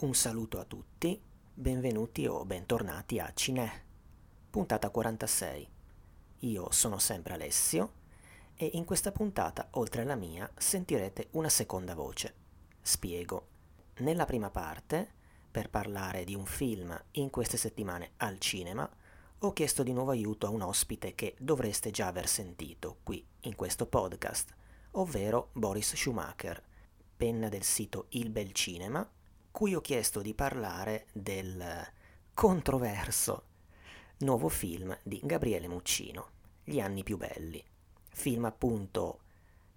Un saluto a tutti, benvenuti o bentornati a Cinè, puntata 46. Io sono sempre Alessio e in questa puntata, oltre alla mia, sentirete una seconda voce. Spiego. Nella prima parte, per parlare di un film in queste settimane al cinema, ho chiesto di nuovo aiuto a un ospite che dovreste già aver sentito qui in questo podcast, ovvero Boris Schumacher, penna del sito Il Bel Cinema, cui ho chiesto di parlare del controverso nuovo film di Gabriele Muccino, Gli anni più belli. Film appunto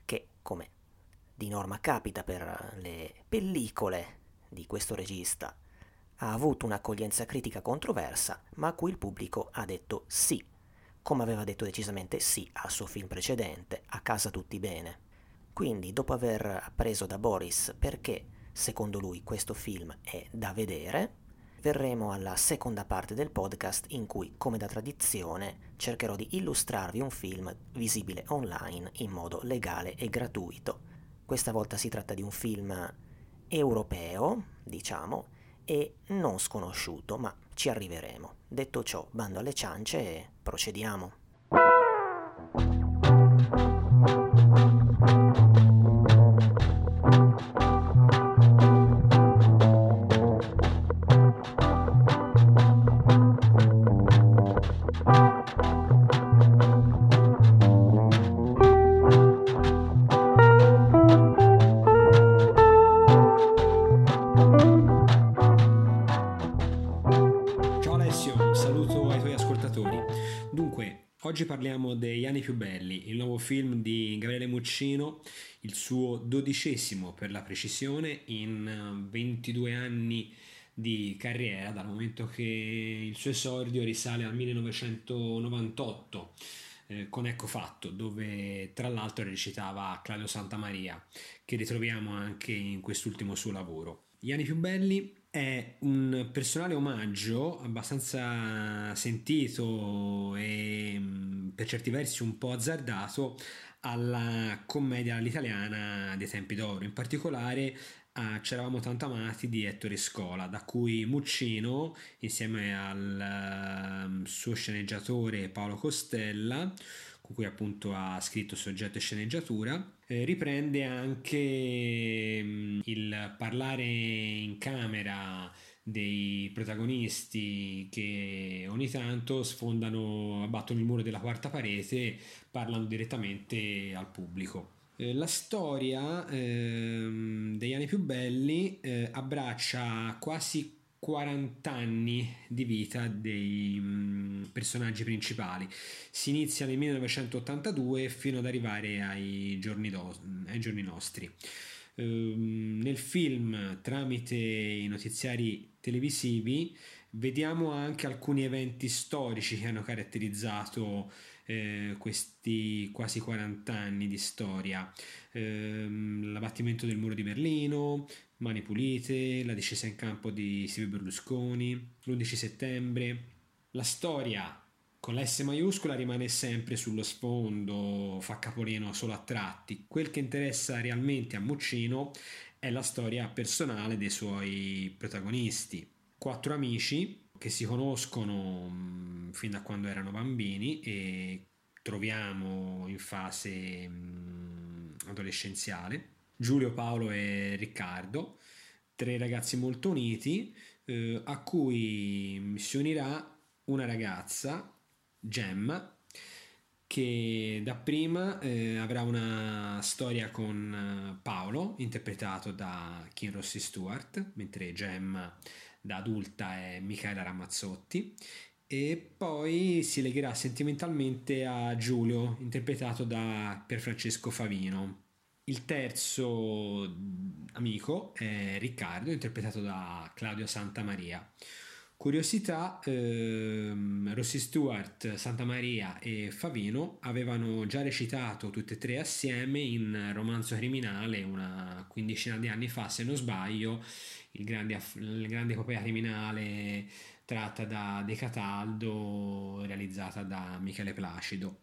che, come di norma capita per le pellicole di questo regista, ha avuto un'accoglienza critica controversa, ma a cui il pubblico ha detto sì, come aveva detto decisamente sì al suo film precedente, A casa tutti bene. Quindi, dopo aver appreso da Boris perché, secondo lui, questo film è da vedere, verremo alla seconda parte del podcast in cui, come da tradizione, cercherò di illustrarvi un film visibile online in modo legale e gratuito. Questa volta si tratta di un film europeo, diciamo, e non sconosciuto, ma ci arriveremo. Detto ciò, bando alle ciance e procediamo. Muccino, il suo dodicesimo per la precisione, in 22 eh, anni di carriera, dal momento che il suo esordio risale al 1998 eh, con Ecco Fatto, dove tra l'altro recitava Claudio Santamaria, che ritroviamo anche in quest'ultimo suo lavoro. Gli anni più belli è un personale omaggio abbastanza sentito e mm, per certi versi un po' azzardato alla commedia all'italiana dei tempi d'oro, in particolare a C'eravamo tanto amati di Ettore Scola, da cui Muccino, insieme al um, suo sceneggiatore Paolo Costella, con cui appunto ha scritto soggetto e sceneggiatura, eh, riprende anche mm, il parlare in camera dei protagonisti che ogni tanto sfondano, abbattono il muro della quarta parete parlando direttamente al pubblico. Eh, la storia ehm, degli anni più belli eh, abbraccia quasi 40 anni di vita dei mm, personaggi principali. Si inizia nel 1982 fino ad arrivare ai giorni, do- ai giorni nostri. Ehm, nel film, tramite i notiziari televisivi, vediamo anche alcuni eventi storici che hanno caratterizzato eh, questi quasi 40 anni di storia. Eh, l'abbattimento del muro di Berlino, Mani Pulite, la discesa in campo di Silvio Berlusconi, l'11 settembre. La storia con la S maiuscola rimane sempre sullo sfondo, fa capolino solo a tratti. Quel che interessa realmente a Muccino è la storia personale dei suoi protagonisti. Quattro amici che si conoscono mh, fin da quando erano bambini e troviamo in fase mh, adolescenziale Giulio, Paolo e Riccardo, tre ragazzi molto uniti, eh, a cui si unirà una ragazza, Gemma, che dapprima eh, avrà una storia con eh, Paolo, interpretato da Kim Rossi Stewart, mentre Gemma da adulta è Michaela Ramazzotti, e poi si legherà sentimentalmente a Giulio, interpretato da Pierfrancesco Favino. Il terzo amico è Riccardo, interpretato da Claudio Santamaria. Curiosità, ehm, Rossi Stewart, Santamaria e Favino avevano già recitato tutte e tre assieme in Romanzo Criminale una quindicina di anni fa, se non sbaglio, il grande, il grande epopea criminale tratta da De Cataldo, realizzata da Michele Placido.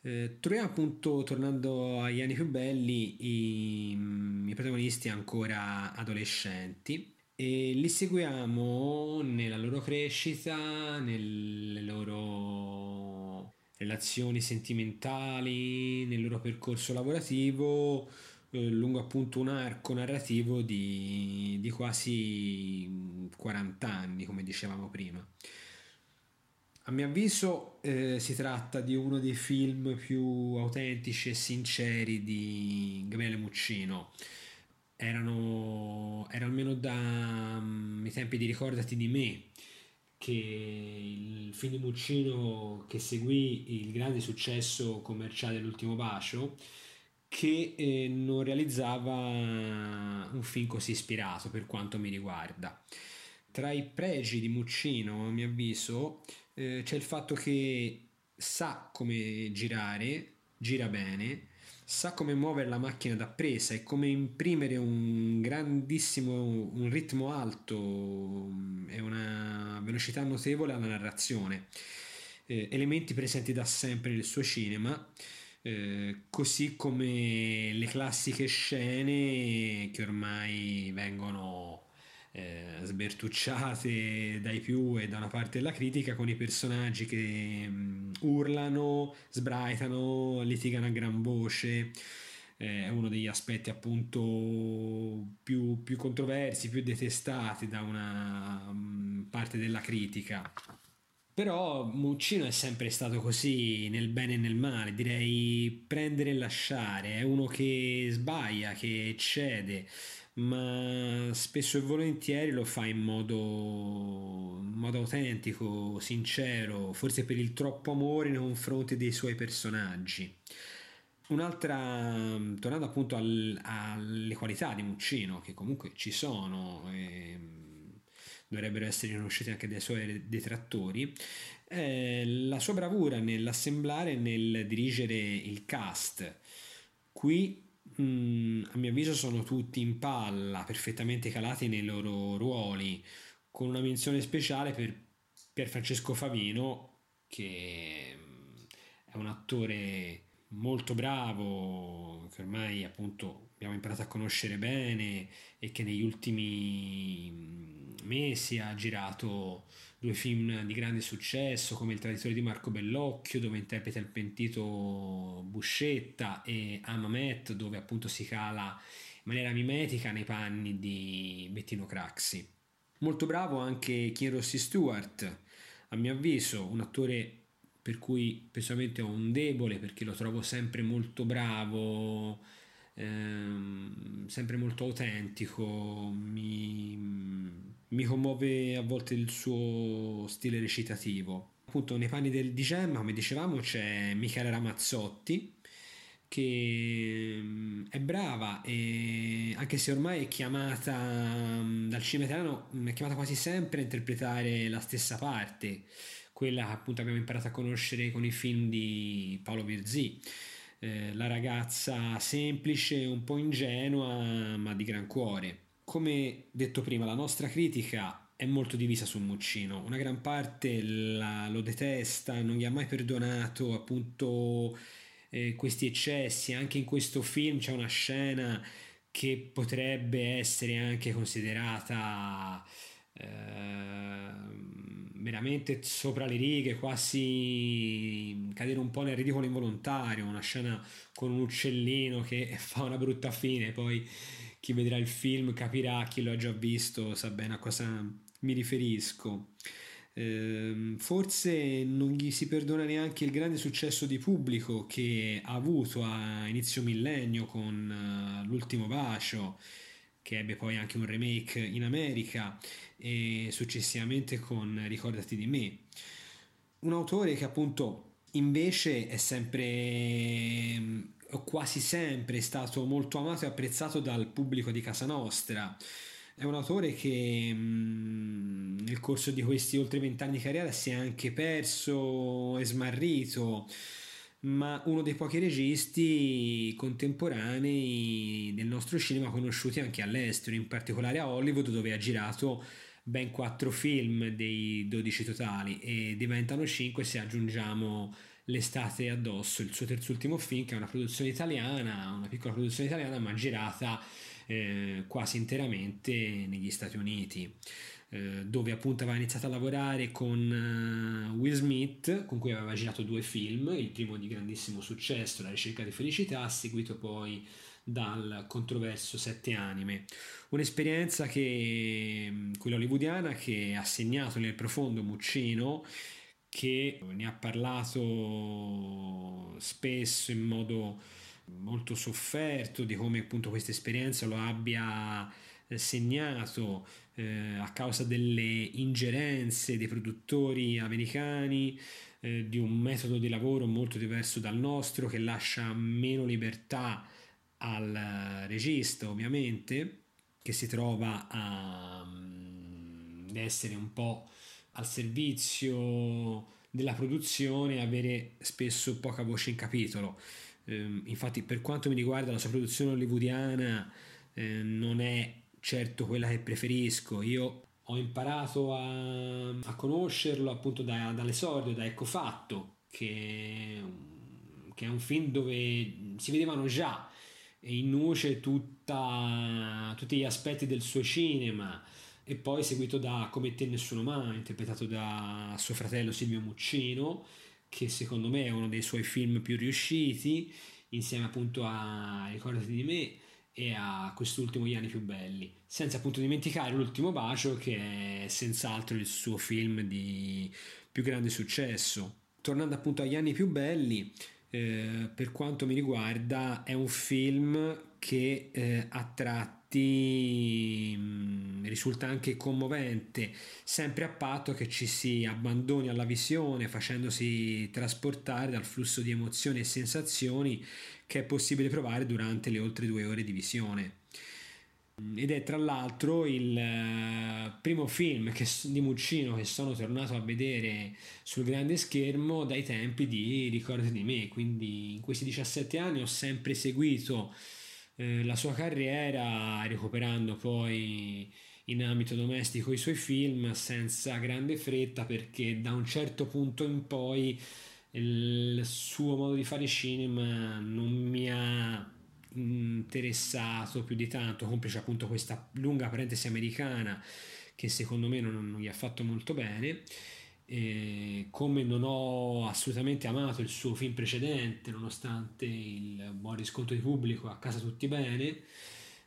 Eh, troviamo appunto, tornando agli anni più belli, i, i protagonisti ancora adolescenti e li seguiamo nella loro crescita, nelle loro relazioni sentimentali, nel loro percorso lavorativo, eh, lungo appunto un arco narrativo di, di quasi 40 anni, come dicevamo prima. A mio avviso eh, si tratta di uno dei film più autentici e sinceri di Gabriele Muccino. Erano, era almeno dai um, tempi di Ricordati di me che il film di Muccino che seguì il grande successo commerciale dell'ultimo bacio che eh, non realizzava un film così ispirato per quanto mi riguarda. Tra i pregi di Muccino, a mio avviso, eh, c'è il fatto che sa come girare, gira bene, sa come muovere la macchina da presa e come imprimere un grandissimo, un ritmo alto e una velocità notevole alla narrazione. Eh, elementi presenti da sempre nel suo cinema, eh, così come le classiche scene che ormai vengono eh, sbertucciate dai più e da una parte della critica con i personaggi che um, urlano, sbraitano, litigano a gran voce. È uno degli aspetti appunto più, più, controversi, più detestati da una um, parte della critica. Però Muccino è sempre stato così nel bene e nel male, direi prendere e lasciare, è uno che sbaglia, che cede, ma spesso e volentieri lo fa in modo, in modo autentico, sincero, forse per il troppo amore nei confronti dei suoi personaggi. Un'altra, tornando appunto al, alle qualità di Muccino, che comunque ci sono, e dovrebbero essere riconosciuti anche dai suoi detrattori, è la sua bravura nell'assemblare e nel dirigere il cast. Qui mm, a mio avviso sono tutti in palla, perfettamente calati nei loro ruoli, con una menzione speciale per Francesco Favino, che mm, è un attore molto bravo, che ormai appunto abbiamo imparato a conoscere bene e che negli ultimi mm, mesi ha girato due film di grande successo come Il traditore di Marco Bellocchio dove interpreta il pentito Buscetta e Amamet dove appunto si cala in maniera mimetica nei panni di Bettino Craxi. Molto bravo anche Kim Rossi Stewart, a mio avviso un attore per cui personalmente ho un debole perché lo trovo sempre molto bravo, ehm, sempre molto autentico, mi, mi commuove a volte il suo stile recitativo. Appunto nei panni del, di Gemma, come dicevamo, c'è Michele Ramazzotti che mm, è brava e anche se ormai è chiamata mm, dal cinema italiano mm, è chiamata quasi sempre a interpretare la stessa parte quella che appunto abbiamo imparato a conoscere con i film di Paolo Virzì eh, la ragazza semplice, un po' ingenua, ma di gran cuore. Come detto prima, la nostra critica è molto divisa su Muccino. Una gran parte la, lo detesta, non gli ha mai perdonato appunto eh, questi eccessi. Anche in questo film c'è una scena che potrebbe essere anche considerata veramente sopra le righe, quasi cadere un po' nel ridicolo involontario, una scena con un uccellino che fa una brutta fine, poi chi vedrà il film capirà, chi lo ha già visto sa bene a cosa mi riferisco. Eh, forse non gli si perdona neanche il grande successo di pubblico che ha avuto a inizio millennio con uh, L'ultimo bacio, che ebbe poi anche un remake in America e successivamente con Ricordati di me. Un autore che appunto invece è sempre quasi sempre stato molto amato e apprezzato dal pubblico di casa nostra. È un autore che mh, nel corso di questi oltre vent'anni di carriera si è anche perso e smarrito ma uno dei pochi registi contemporanei del nostro cinema conosciuti anche all'estero, in particolare a Hollywood dove ha girato ben quattro film dei 12 totali e diventano 5 se aggiungiamo l'estate addosso, il suo terzultimo film che è una produzione italiana, una piccola produzione italiana ma girata eh, quasi interamente negli Stati Uniti. Eh, dove appunto aveva iniziato a lavorare con uh, Will Smith, con cui aveva girato due film, il primo di grandissimo successo, La ricerca di felicità, seguito poi dal controverso Sette Anime. Un'esperienza che, mm, quella hollywoodiana, che ha segnato nel profondo Muccino, che ne ha parlato spesso in modo molto sofferto di come appunto questa esperienza lo abbia eh, segnato eh, a causa delle ingerenze dei produttori americani, eh, di un metodo di lavoro molto diverso dal nostro che lascia meno libertà al regista ovviamente, che si trova a, mm, essere un po' al servizio della produzione e avere spesso poca voce in capitolo. Eh, infatti per quanto mi riguarda la sua produzione hollywoodiana eh, non è certo quella che preferisco. Io ho imparato a, a conoscerlo appunto da, dall'esordio, da Ecco Fatto, che, che, è un film dove si vedevano già in nuce tutta, tutti gli aspetti del suo cinema e poi seguito da Come te nessuno mai, interpretato da suo fratello Silvio Muccino, che secondo me è uno dei suoi film più riusciti, insieme appunto a Ricordati di me e a quest'ultimo Gli anni più belli, senza appunto dimenticare l'ultimo bacio che è senz'altro il suo film di più grande successo. Tornando appunto agli anni più belli, eh, per quanto mi riguarda è un film che eh, a tratti mm, risulta anche commovente, sempre a patto che ci si abbandoni alla visione facendosi trasportare dal flusso di emozioni e sensazioni che è possibile provare durante le oltre due ore di visione. Ed è tra l'altro il uh, primo film che, di Muccino che sono tornato a vedere sul grande schermo dai tempi di Ricordi di me, quindi in questi 17 anni ho sempre seguito uh, la sua carriera recuperando poi in ambito domestico i suoi film senza grande fretta perché da un certo punto in poi il suo modo di fare cinema non mi ha interessato più di tanto, complice appunto questa lunga parentesi americana che secondo me non, non gli ha fatto molto bene. E come non ho assolutamente amato il suo film precedente, nonostante il buon riscontro di pubblico a casa tutti bene,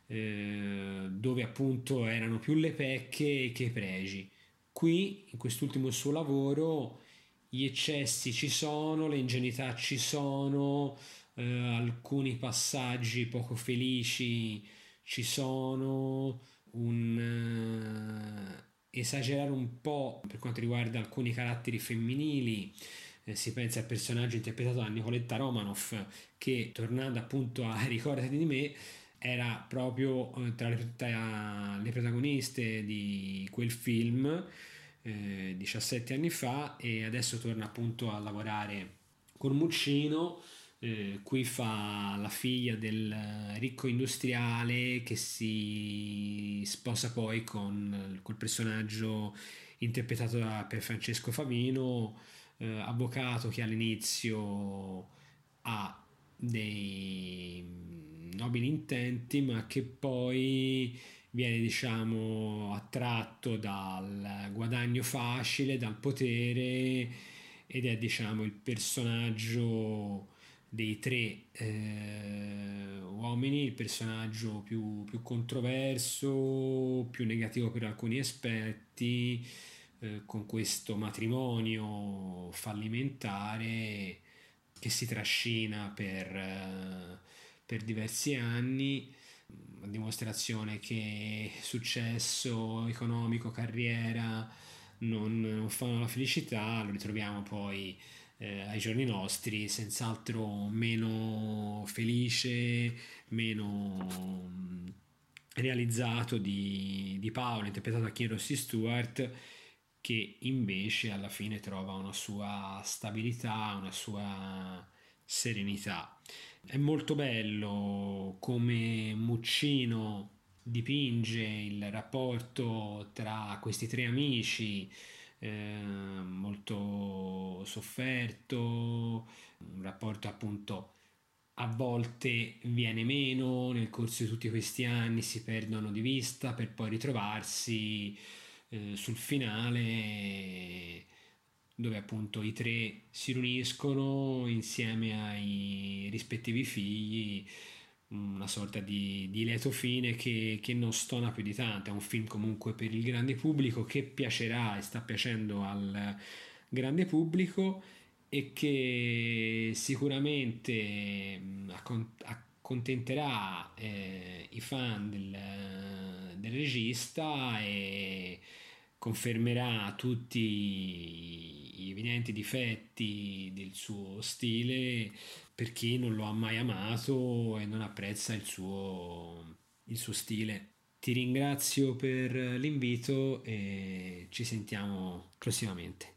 eh, dove appunto erano più le pecche che i pregi. Qui, in quest'ultimo suo lavoro, gli eccessi ci sono, le ingenuità ci sono, eh, alcuni passaggi poco felici ci sono, un eh, esagerare un po' per quanto riguarda alcuni caratteri femminili. Eh, si pensa al personaggio interpretato da Nicoletta Romanoff che tornando appunto a Ricordati di me era proprio eh, tra le, tra le protagoniste di quel film eh, 17 anni fa e adesso torna appunto a lavorare con Muccino. Eh, qui fa la figlia del ricco industriale che si sposa poi con col personaggio interpretato da per Francesco Favino, eh, avvocato che all'inizio ha dei nobili intenti ma che poi viene diciamo attratto dal guadagno facile, dal potere ed è diciamo il personaggio dei tre eh, uomini, il personaggio più, più, controverso, più negativo per alcuni aspetti, eh, con questo matrimonio fallimentare che si trascina per, eh, per diversi anni a dimostrazione che successo economico, carriera non, non fanno la felicità, lo ritroviamo poi eh, ai giorni nostri, senz'altro meno felice, meno mm, realizzato di, di Paolo, interpretato da Kim Rossi Stewart, che invece alla fine trova una sua stabilità, una sua serenità. È molto bello come Muccino dipinge il rapporto tra questi tre amici, eh, molto sofferto, un rapporto appunto a volte viene meno nel corso di tutti questi anni, si perdono di vista per poi ritrovarsi eh, sul finale dove appunto i tre si riuniscono insieme ai rispettivi figli una sorta di, di lieto fine che, che, non stona più di tanto. È un film comunque per il grande pubblico che piacerà e sta piacendo al grande pubblico e che sicuramente accontenterà eh, i fan del, del regista e confermerà tutti gli evidenti difetti del suo stile per chi non lo ha mai amato e non apprezza il suo, il suo stile. Ti ringrazio per l'invito e ci sentiamo prossimamente.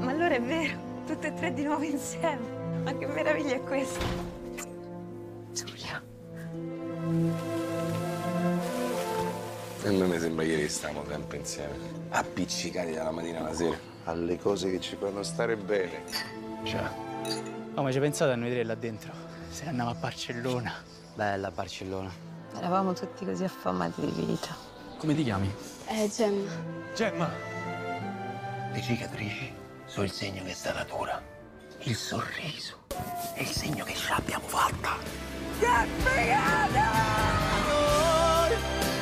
Ma allora è vero, tutte e tre di nuovo insieme. Ma che meraviglia è questa? Giulia. A me mi sembra ieri stavamo sempre insieme, appiccicati dalla mattina alla sera, alle cose che ci fanno stare bene. Già. Oh, ma ci pensate a noi tre là dentro? Se andiamo a Barcellona. Bella Barcellona. Eravamo tutti così affamati di vita. Come ti chiami? Eh, Gemma. Gemma! Le cicatrici sono il segno che sta natura. Il sorriso è il segno che ce l'abbiamo fatta. Che figata!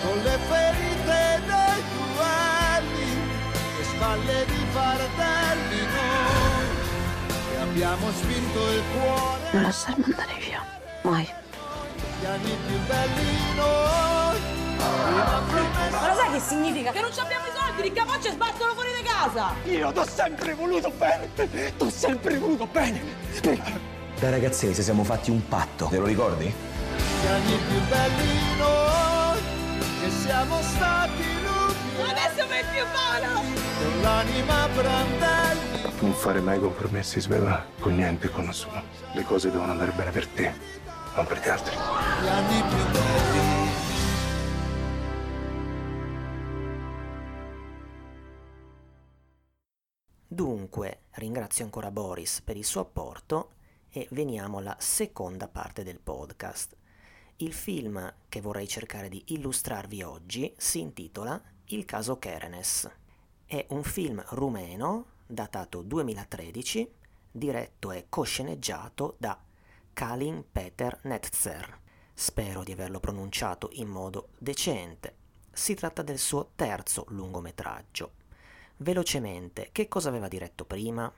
Con le ferite dei duelli, le spalle di abbiamo spinto il cuore. Non lasciarmi andare via, mai. Gli anni più belli noi. Ma lo sai che significa? Che non abbiamo i soldi, ricca e sbattono fuori di casa! Io t'ho sempre voluto bene! T'ho sempre voluto bene! Da ragazzini ci siamo fatti un patto, te lo ricordi? Gli anni più belli noi, che siamo stati l'ultimi. Adesso per più buono! Con l'anima brandelli. Non fare mai compromessi, Sveva, con niente con nessuno. Le cose devono andare bene per te, non per gli altri. Dunque, ringrazio ancora Boris per il suo apporto e veniamo alla seconda parte del podcast. Il film che vorrei cercare di illustrarvi oggi si intitola Il caso Kerenes. È un film rumeno datato 2013, diretto e cosceneggiato da Kalin Peter Netzer. Spero di averlo pronunciato in modo decente. Si tratta del suo terzo lungometraggio. Velocemente, che cosa aveva diretto prima?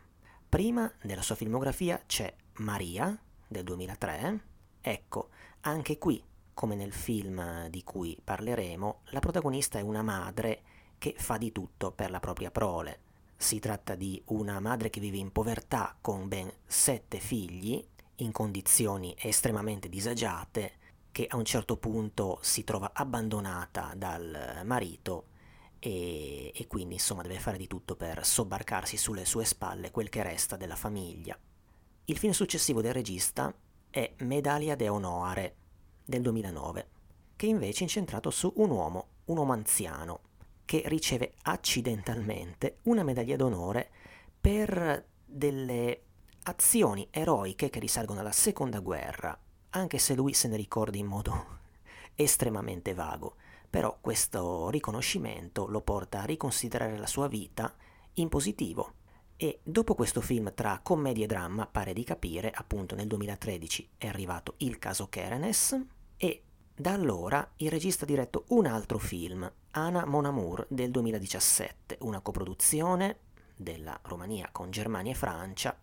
Prima nella sua filmografia c'è Maria del 2003. Ecco, anche qui, come nel film di cui parleremo, la protagonista è una madre che fa di tutto per la propria prole. Si tratta di una madre che vive in povertà con ben sette figli, in condizioni estremamente disagiate, che a un certo punto si trova abbandonata dal marito e, e, quindi insomma deve fare di tutto per sobbarcarsi sulle sue spalle quel che resta della famiglia. Il film successivo del regista è Medaglia de Honore del 2009, che invece è incentrato su un uomo, un uomo anziano, che riceve accidentalmente una medaglia d'onore per delle azioni eroiche che risalgono alla seconda guerra, anche se lui se ne ricorda in modo estremamente vago. Però questo riconoscimento lo porta a riconsiderare la sua vita in positivo. E dopo questo film tra commedia e dramma, pare di capire, appunto nel 2013 è arrivato Il caso Kerenes e da allora il regista ha diretto un altro film, Ana Mon Amour del 2017, una coproduzione della Romania con Germania e Francia.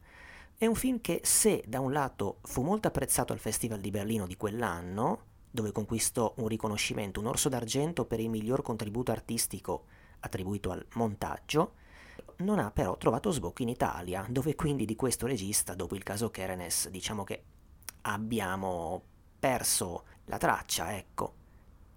È un film che se da un lato fu molto apprezzato al Festival di Berlino di quell'anno, dove conquistò un riconoscimento, un orso d'argento per il miglior contributo artistico attribuito al montaggio, non ha però trovato sbocco in Italia, dove quindi di questo regista, dopo il caso Kerenes, diciamo che abbiamo perso la traccia, ecco.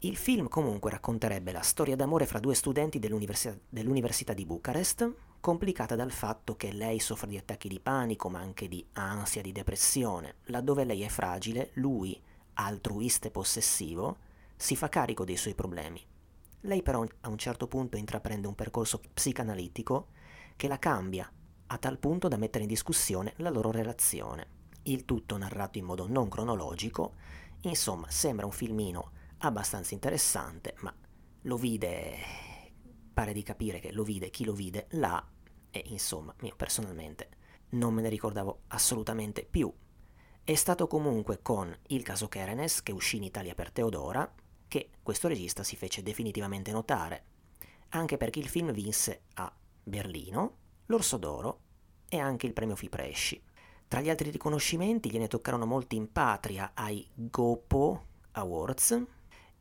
Il film comunque racconterebbe la storia d'amore fra due studenti dell'università, dell'università di Bucarest, complicata dal fatto che lei soffre di attacchi di panico, ma anche di ansia, di depressione. Laddove lei è fragile, lui, altruista e possessivo, si fa carico dei suoi problemi. Lei però a un certo punto intraprende un percorso psicanalitico che la cambia, a tal punto da mettere in discussione la loro relazione. il tutto narrato in modo non cronologico, insomma sembra un filmino abbastanza interessante, ma lo vide, pare di capire che lo vide chi lo vide là e insomma io personalmente non me ne ricordavo assolutamente più. È stato comunque con Il caso Kerenes, che uscì in Italia per Teodora, che questo regista si fece definitivamente notare, anche perché il film vinse a Berlino, l'Orso d'Oro e anche il premio Fipresci. Tra gli altri riconoscimenti gliene toccarono molti in patria ai Gopo Awards,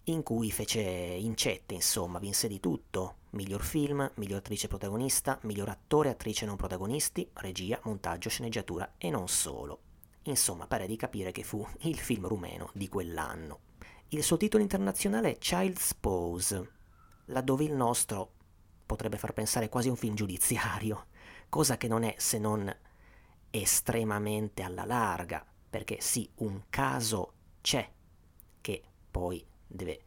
in cui fece incette, insomma, vinse di tutto. Miglior film, miglior attrice protagonista, miglior attore attrice non protagonisti, regia, montaggio, sceneggiatura e non solo. Insomma, pare di capire che fu il film rumeno di quell'anno. Il suo titolo internazionale è Child's Pose, laddove il nostro potrebbe far pensare quasi un film giudiziario, cosa che non è se non estremamente alla larga, perché sì, un caso c'è, che poi deve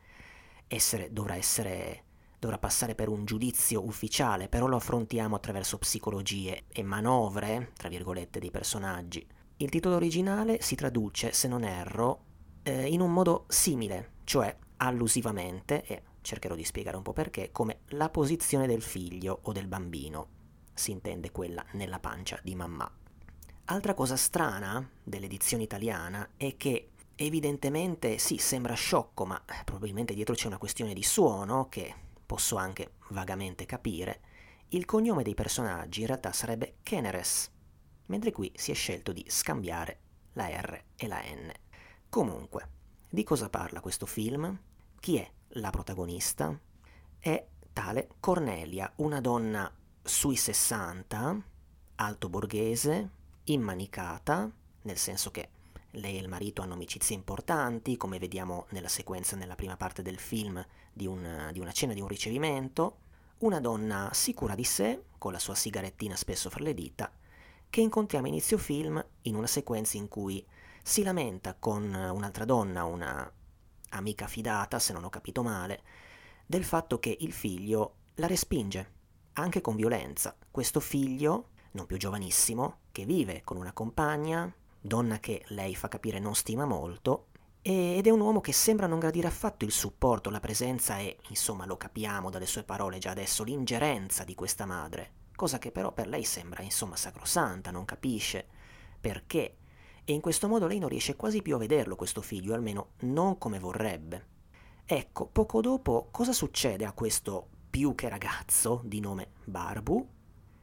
essere, dovrà essere dovrà passare per un giudizio ufficiale, però lo affrontiamo attraverso psicologie e manovre, tra virgolette, dei personaggi. Il titolo originale si traduce, se non erro, eh, in un modo simile, cioè allusivamente, e cercherò di spiegare un po' perché, come la posizione del figlio o del bambino. Si intende quella nella pancia di mamma. Altra cosa strana dell'edizione italiana è che evidentemente sì, sembra sciocco, ma probabilmente dietro c'è una questione di suono che posso anche vagamente capire. Il cognome dei personaggi in realtà sarebbe Keneres, mentre qui si è scelto di scambiare la R e la N. Comunque, di cosa parla questo film? Chi è la protagonista? È tale Cornelia, una donna sui 60, alto borghese, immanicata, nel senso che lei e il marito hanno amicizie importanti, come vediamo nella sequenza nella prima parte del film di, un, di una cena di un ricevimento, una donna sicura di sé, con la sua sigarettina spesso fra le dita, che incontriamo a inizio film in una sequenza in cui si lamenta con un'altra donna, una amica fidata, se non ho capito male, del fatto che il figlio la respinge, anche con violenza. Questo figlio, non più giovanissimo, che vive con una compagna, donna che lei fa capire non stima molto, ed è un uomo che sembra non gradire affatto il supporto, la presenza e, insomma, lo capiamo dalle sue parole già adesso, l'ingerenza di questa madre, cosa che però per lei sembra, insomma, sacrosanta, non capisce perché, e in questo modo lei non riesce quasi più a vederlo questo figlio, almeno non come vorrebbe. Ecco, poco dopo cosa succede a questo più che ragazzo di nome Barbu,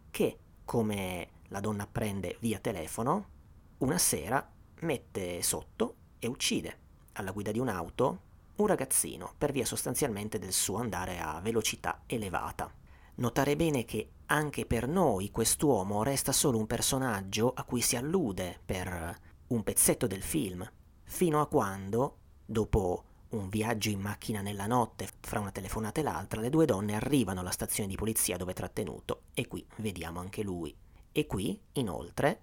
che, come la donna apprende via telefono, una sera mette sotto e uccide alla guida di un'auto un ragazzino per via sostanzialmente del suo andare a velocità elevata. Notare bene che anche per noi quest'uomo resta solo un personaggio a cui si allude per un pezzetto del film, fino a quando, dopo un viaggio in macchina nella notte fra una telefonata e l'altra, le due donne arrivano alla stazione di polizia dove è trattenuto e qui vediamo anche lui. E qui, inoltre,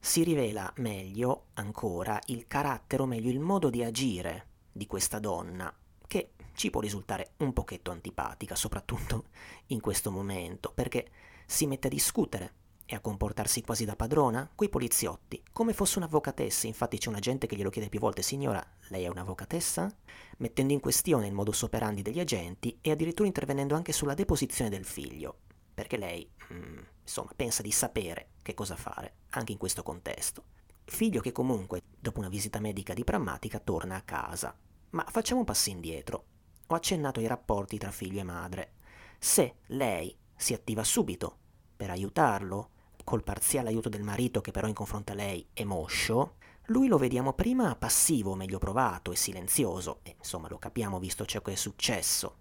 si rivela meglio ancora il carattere o meglio il modo di agire di questa donna, che ci può risultare un pochetto antipatica, soprattutto in questo momento, perché si mette a discutere e a comportarsi quasi da padrona coi poliziotti, come fosse un'avvocatessa. Infatti c'è un agente che glielo chiede più volte: Signora, lei è un'avvocatessa? Mettendo in questione il modus operandi degli agenti e addirittura intervenendo anche sulla deposizione del figlio, perché lei, mm, insomma, pensa di sapere che cosa fare, anche in questo contesto. Figlio che comunque, dopo una visita medica di prammatica, torna a casa. Ma facciamo un passo indietro. Ho accennato ai rapporti tra figlio e madre. Se lei si attiva subito per aiutarlo, col parziale aiuto del marito che però in confronto a lei è moscio, lui lo vediamo prima passivo, meglio provato e silenzioso, e insomma lo capiamo visto ciò che è successo.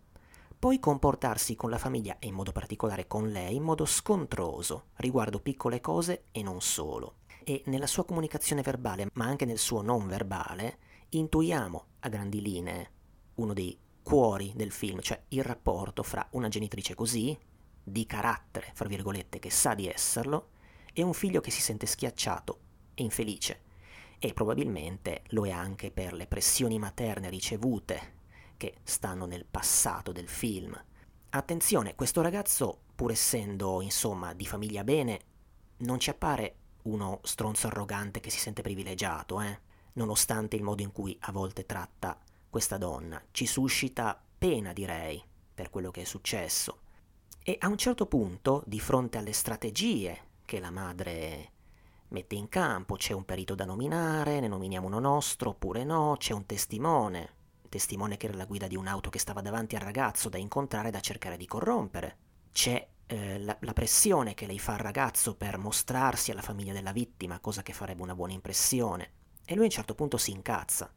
Poi comportarsi con la famiglia e in modo particolare con lei in modo scontroso, riguardo piccole cose e non solo. E nella sua comunicazione verbale, ma anche nel suo non verbale, intuiamo a grandi linee uno dei cuori del film, cioè il rapporto fra una genitrice così, di carattere, fra virgolette, che sa di esserlo, e un figlio che si sente schiacciato e infelice. E probabilmente lo è anche per le pressioni materne ricevute che stanno nel passato del film. Attenzione, questo ragazzo, pur essendo insomma di famiglia bene, non ci appare uno stronzo arrogante che si sente privilegiato, eh? nonostante il modo in cui a volte tratta questa donna. Ci suscita pena, direi, per quello che è successo. E a un certo punto, di fronte alle strategie che la madre mette in campo, c'è un perito da nominare, ne nominiamo uno nostro oppure no, c'è un testimone, testimone che era la guida di un'auto che stava davanti al ragazzo da incontrare e da cercare di corrompere. C'è eh, la, la, pressione che lei fa al ragazzo per mostrarsi alla famiglia della vittima, cosa che farebbe una buona impressione. E lui a un certo punto si incazza.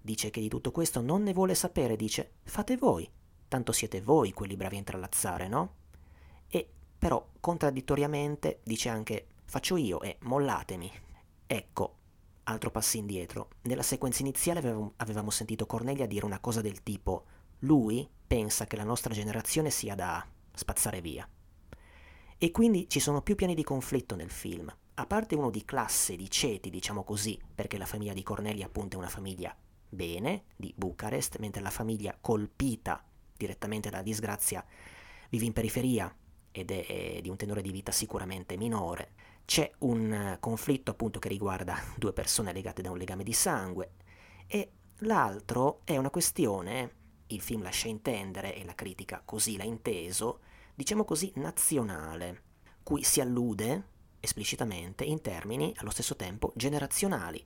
Dice che di tutto questo non ne vuole sapere, dice fate voi, tanto siete voi quelli bravi a intrallazzare, no? E però contraddittoriamente dice anche faccio io e mollatemi. Ecco, altro passo indietro. Nella sequenza iniziale avevamo, sentito Cornelia dire una cosa del tipo lui pensa che la nostra generazione sia da spazzare via. E quindi ci sono più piani di conflitto nel film. A parte uno di classe, di ceti, diciamo così, perché la famiglia di Cornelia appunto è una famiglia bene, di Bucarest, mentre la famiglia colpita direttamente dalla disgrazia vive in periferia ed è di un tenore di vita sicuramente minore. C'è un conflitto appunto che riguarda due persone legate da un legame di sangue e l'altro è una questione, il film lascia intendere e la critica così l'ha inteso, diciamo così, nazionale, cui si allude esplicitamente in termini allo stesso tempo generazionali.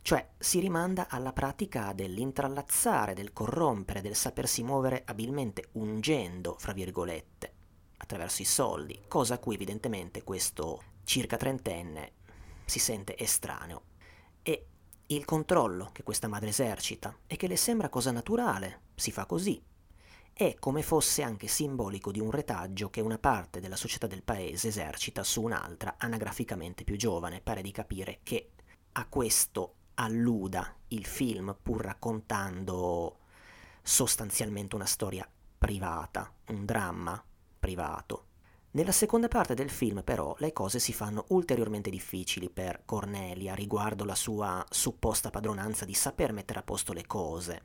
Cioè si rimanda alla pratica dell'intrallazzare, del corrompere, del sapersi muovere abilmente ungendo, fra virgolette, attraverso i soldi, cosa a cui evidentemente questo circa trentenne si sente estraneo. E il controllo che questa madre esercita e che le sembra cosa naturale, si fa così, è come fosse anche simbolico di un retaggio che una parte della società del paese esercita su un'altra anagraficamente più giovane. Pare di capire che a questo alluda il film pur raccontando sostanzialmente una storia privata, un dramma privato. Nella seconda parte del film però le cose si fanno ulteriormente difficili per Cornelia riguardo la sua supposta padronanza di saper mettere a posto le cose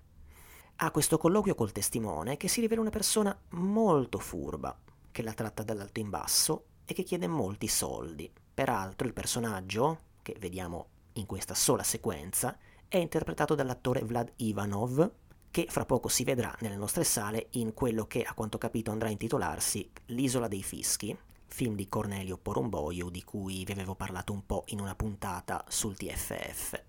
ha questo colloquio col testimone che si rivela una persona molto furba, che la tratta dall'alto in basso e che chiede molti soldi. Peraltro il personaggio, che vediamo in questa sola sequenza, è interpretato dall'attore Vlad Ivanov, che fra poco si vedrà nelle nostre sale in quello che a quanto capito andrà a intitolarsi L'isola dei fischi, film di Cornelio Porumboio di cui vi avevo parlato un po' in una puntata sul TFF.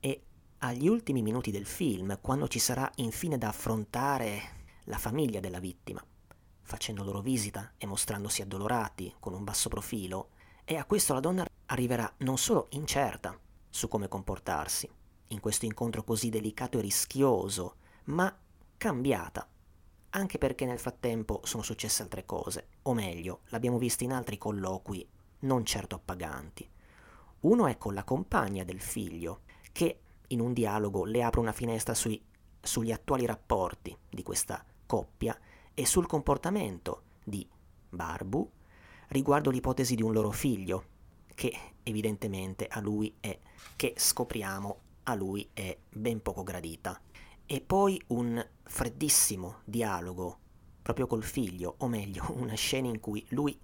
E agli ultimi minuti del film, quando ci sarà infine da affrontare la famiglia della vittima, facendo loro visita e mostrandosi addolorati con un basso profilo, e a questo la donna arriverà non solo incerta su come comportarsi in questo incontro così delicato e rischioso, ma cambiata, anche perché nel frattempo sono successe altre cose, o meglio, l'abbiamo vista in altri colloqui non certo appaganti. Uno è con la compagna del figlio, che in un dialogo le apre una finestra sui, sugli attuali rapporti di questa coppia e sul comportamento di Barbu riguardo l'ipotesi di un loro figlio, che evidentemente a lui è, che scopriamo a lui è ben poco gradita. E poi un freddissimo dialogo proprio col figlio, o meglio, una scena in cui lui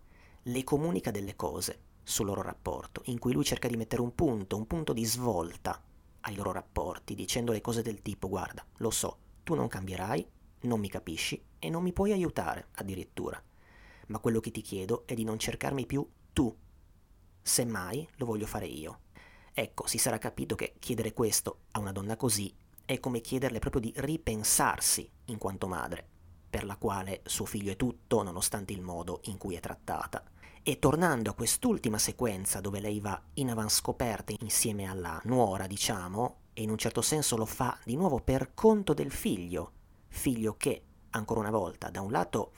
le comunica delle cose sul loro rapporto, in cui lui cerca di mettere un punto, un punto di svolta ai loro rapporti, dicendo le cose del tipo guarda, lo so, tu non cambierai, non mi capisci e non mi puoi aiutare addirittura, ma quello che ti chiedo è di non cercarmi più tu, semmai lo voglio fare io. Ecco, si sarà capito che chiedere questo a una donna così è come chiederle proprio di ripensarsi in quanto madre, per la quale suo figlio è tutto nonostante il modo in cui è trattata. E tornando a quest'ultima sequenza dove lei va in avanscoperta insieme alla nuora, diciamo, e in un certo senso lo fa di nuovo per conto del figlio, figlio che, ancora una volta, da un lato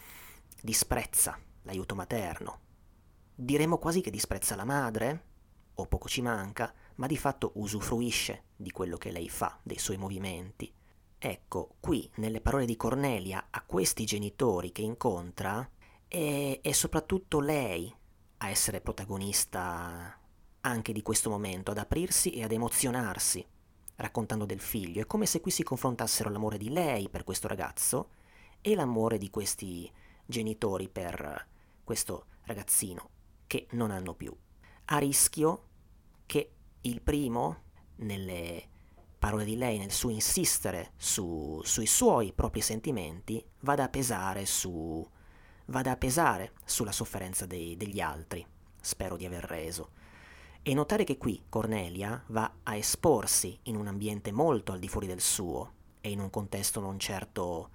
disprezza l'aiuto materno, diremmo quasi che disprezza la madre, o poco ci manca, ma di fatto usufruisce di quello che lei fa, dei suoi movimenti. Ecco, qui, nelle parole di Cornelia, a questi genitori che incontra, è, è soprattutto lei a essere protagonista anche di questo momento, ad aprirsi e ad emozionarsi raccontando del figlio. È come se qui si confrontassero l'amore di lei per questo ragazzo e l'amore di questi genitori per questo ragazzino che non hanno più. A rischio che il primo, nelle parole di lei, nel suo insistere su, sui suoi propri sentimenti, vada a pesare su vada a pesare sulla sofferenza dei, degli altri. Spero di aver reso. E notare che qui Cornelia va a esporsi in un ambiente molto al di fuori del suo e in un contesto non certo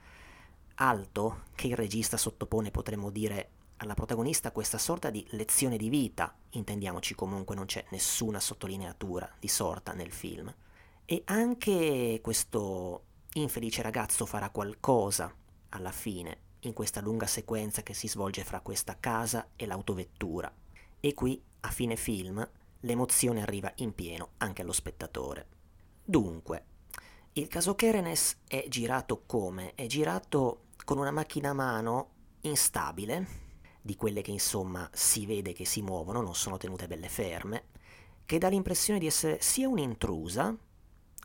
alto che il regista sottopone, potremmo dire, alla protagonista questa sorta di lezione di vita, intendiamoci comunque non c'è nessuna sottolineatura di sorta nel film. E anche questo infelice ragazzo farà qualcosa alla fine, in questa lunga sequenza che si svolge fra questa casa e l'autovettura. E qui, a fine film, l'emozione arriva in pieno anche allo spettatore. Dunque, il caso Kerenes è girato come? È girato con una macchina a mano instabile, di quelle che insomma si vede che si muovono, non sono tenute belle ferme, che dà l'impressione di essere sia un'intrusa,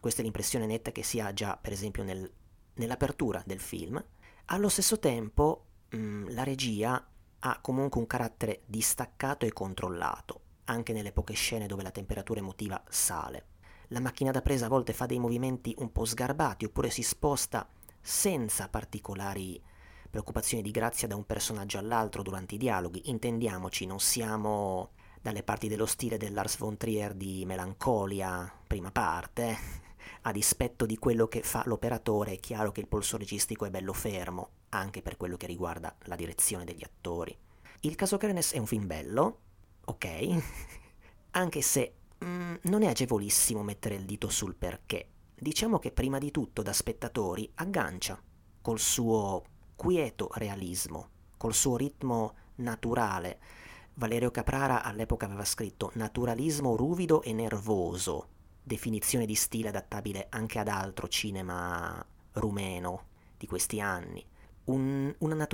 questa è l'impressione netta che si ha già per esempio nel, nell'apertura del film, allo stesso tempo mh, mm, la regia ha comunque un carattere distaccato e controllato, anche nelle poche scene dove la temperatura emotiva sale. La macchina da presa a volte fa dei movimenti un po' sgarbati oppure si sposta senza particolari preoccupazioni di grazia da un personaggio all'altro durante i dialoghi. Intendiamoci, non siamo dalle parti dello stile del Lars von Trier di Melancolia, prima parte, a dispetto di quello che fa l'operatore, è chiaro che il polso registico è bello fermo, anche per quello che riguarda la direzione degli attori. Il caso Kerenes è un film bello, ok, anche se mm, non è agevolissimo mettere il dito sul perché. Diciamo che prima di tutto da spettatori aggancia col suo quieto realismo, col suo ritmo naturale. Valerio Caprara all'epoca aveva scritto naturalismo ruvido e nervoso, definizione di stile adattabile anche ad altro cinema rumeno di questi anni. Un, un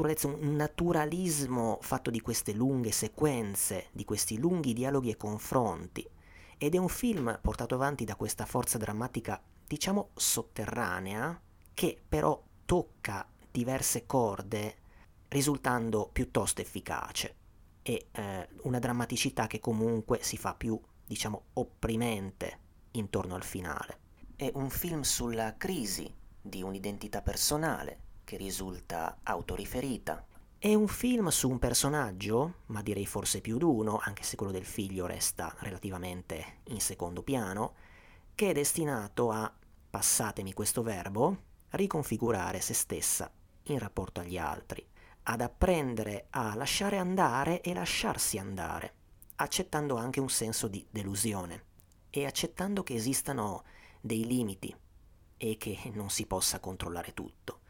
naturalismo fatto di queste lunghe sequenze, di questi lunghi dialoghi e confronti. Ed è un film portato avanti da questa forza drammatica, diciamo sotterranea, che però tocca diverse corde, risultando piuttosto efficace. E eh, una drammaticità che comunque si fa più, diciamo, opprimente intorno al finale. È un film sulla crisi di un'identità personale che risulta autoriferita. È un film su un personaggio, ma direi forse più d'uno, anche se quello del figlio resta relativamente in secondo piano, che è destinato a, passatemi questo verbo, riconfigurare se stessa in rapporto agli altri, ad apprendere a lasciare andare e lasciarsi andare, accettando anche un senso di delusione e accettando che esistano dei limiti e che non si possa controllare tutto.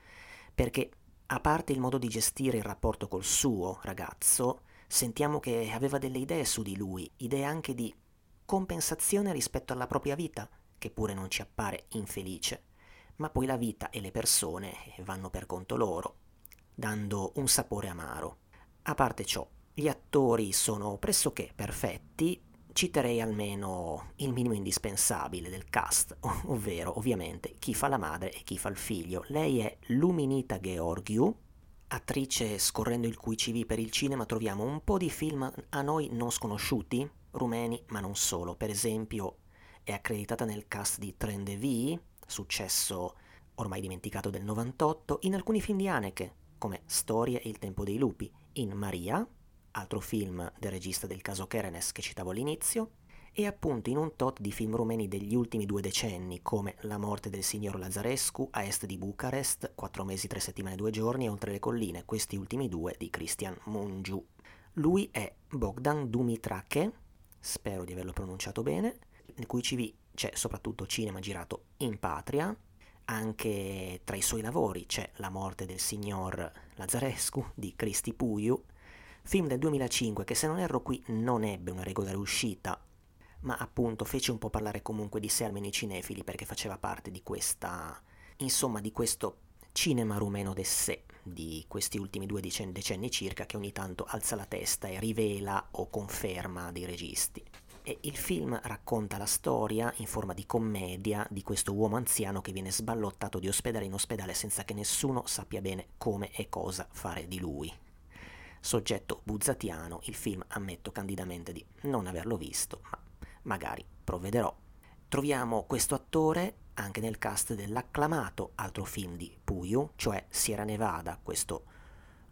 Perché a parte il modo di gestire il rapporto col suo ragazzo, sentiamo che aveva delle idee su di lui, idee anche di compensazione rispetto alla propria vita, che pure non ci appare infelice, ma poi la vita e le persone vanno per conto loro, dando un sapore amaro. A parte ciò, gli attori sono pressoché perfetti, citerei almeno il minimo indispensabile del cast, ovvero ovviamente chi fa la madre e chi fa il figlio. Lei è Luminita Georgiou, attrice scorrendo il cui CV per il cinema troviamo un po' di film a noi non sconosciuti, rumeni ma non solo. Per esempio è accreditata nel cast di Tren de Vie, successo ormai dimenticato del 98, in alcuni film di Haneke, come Storie e il tempo dei lupi, in Maria, altro film del regista del caso Kerenes che citavo all'inizio, e appunto in un tot di film rumeni degli ultimi due decenni, come La morte del signor Lazarescu a est di Bucarest, Quattro mesi, tre settimane, due giorni e Oltre le colline, questi ultimi due di Christian Mungiu. Lui è Bogdan Dumitrake, spero di averlo pronunciato bene, nel cui CV c'è soprattutto cinema girato in patria, anche tra i suoi lavori c'è La morte del signor Lazarescu di Cristi Puiu, Film del 2005 che se non erro qui non ebbe una regolare uscita, ma appunto fece un po' parlare comunque di sé almeno i cinefili perché faceva parte di questa, insomma, di questo cinema rumeno de sé di questi ultimi due decenni circa che ogni tanto alza la testa e rivela o conferma dei registi. E il film racconta la storia in forma di commedia di questo uomo anziano che viene sballottato di ospedale in ospedale senza che nessuno sappia bene come e cosa fare di lui. Soggetto buzzatiano, il film ammetto candidamente di non averlo visto, ma magari provvederò. Troviamo questo attore anche nel cast dell'acclamato altro film di Puyo, cioè Sierra Nevada, questo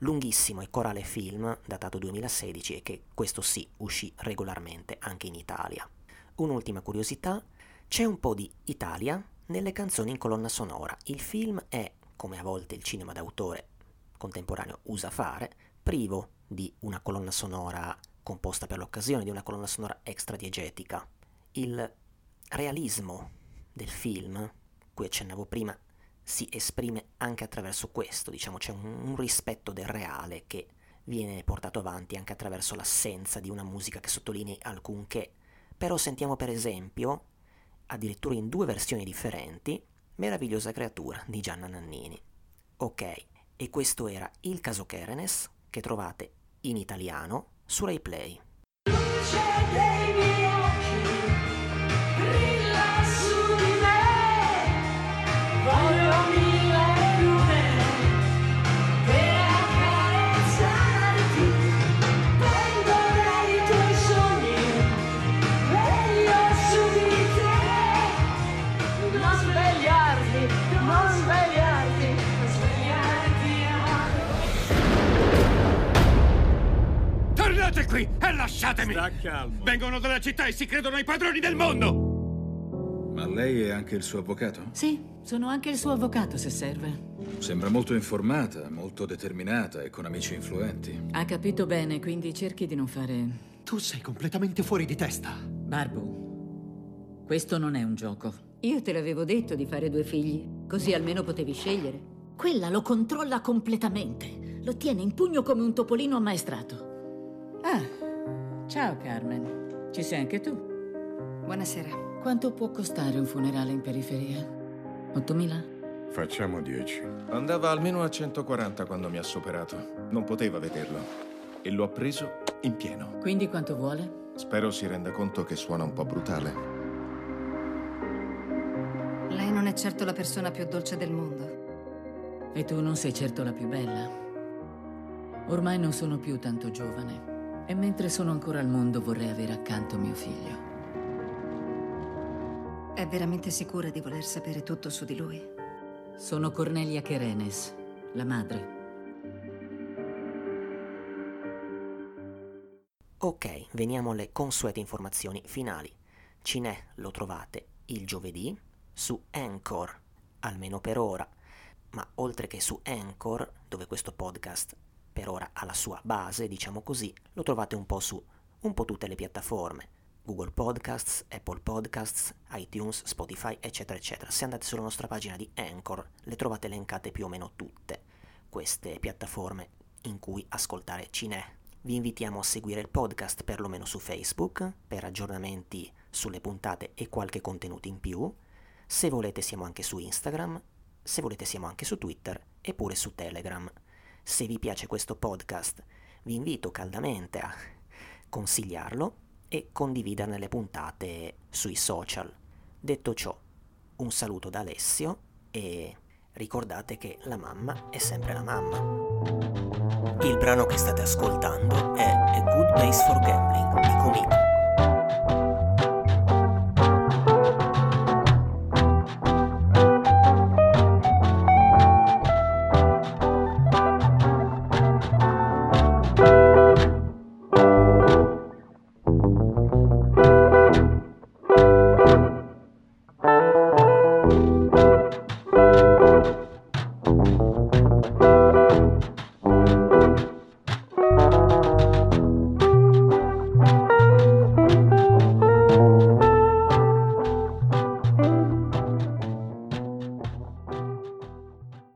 lunghissimo e corale film datato 2016 e che questo sì uscì regolarmente anche in Italia. Un'ultima curiosità, c'è un po' di Italia nelle canzoni in colonna sonora. Il film è, come a volte il cinema d'autore contemporaneo usa fare, privo di una colonna sonora composta per l'occasione, di una colonna sonora extradiegetica. Il realismo del film, cui accennavo prima, si esprime anche attraverso questo, diciamo c'è un, un rispetto del reale che viene portato avanti anche attraverso l'assenza di una musica che sottolinei alcunché. Però sentiamo per esempio, addirittura in due versioni differenti, Meravigliosa creatura di Gianna Nannini. Ok, e questo era Il caso Kerenes, che trovate in italiano su Rai Play. Lasciatemi! Sta calmo. Vengono dalla città e si credono i padroni del mondo! Ma lei è anche il suo avvocato? Sì, sono anche il suo avvocato se serve. Sembra molto informata, molto determinata e con amici influenti. Ha capito bene, quindi cerchi di non fare... Tu sei completamente fuori di testa. Barbu, questo non è un gioco. Io te l'avevo detto di fare due figli, così almeno potevi scegliere. Quella lo controlla completamente. Lo tiene in pugno come un topolino ammaestrato. Ah, ciao Carmen. Ci sei anche tu? Buonasera. Quanto può costare un funerale in periferia? 8.000? Facciamo 10. Andava almeno a 140 quando mi ha superato. Non poteva vederlo. E l'ho preso in pieno. Quindi quanto vuole? Spero si renda conto che suona un po' brutale. Lei non è certo la persona più dolce del mondo. E tu non sei certo la più bella. Ormai non sono più tanto giovane. E mentre sono ancora al mondo vorrei avere accanto mio figlio. È veramente sicura di voler sapere tutto su di lui? Sono Cornelia Kerenes, la madre. Ok, veniamo alle consuete informazioni finali. Cinè lo trovate il giovedì su Anchor, almeno per ora, ma oltre che su Anchor, dove questo podcast per ora ha la sua base, diciamo così, lo trovate un po' su un po' tutte le piattaforme. Google Podcasts, Apple Podcasts, iTunes, Spotify, eccetera, eccetera. Se andate sulla nostra pagina di Anchor, le trovate elencate più o meno tutte queste piattaforme in cui ascoltare Cinè. Vi invitiamo a seguire il podcast perlomeno su Facebook per aggiornamenti sulle puntate e qualche contenuto in più. Se volete siamo anche su Instagram, se volete siamo anche su Twitter e pure su Telegram. Se vi piace questo podcast vi invito caldamente a consigliarlo e condividerne le puntate sui social. Detto ciò, un saluto da Alessio e ricordate che la mamma è sempre la mamma. Il brano che state ascoltando è A Good Place for Gambling di Comico.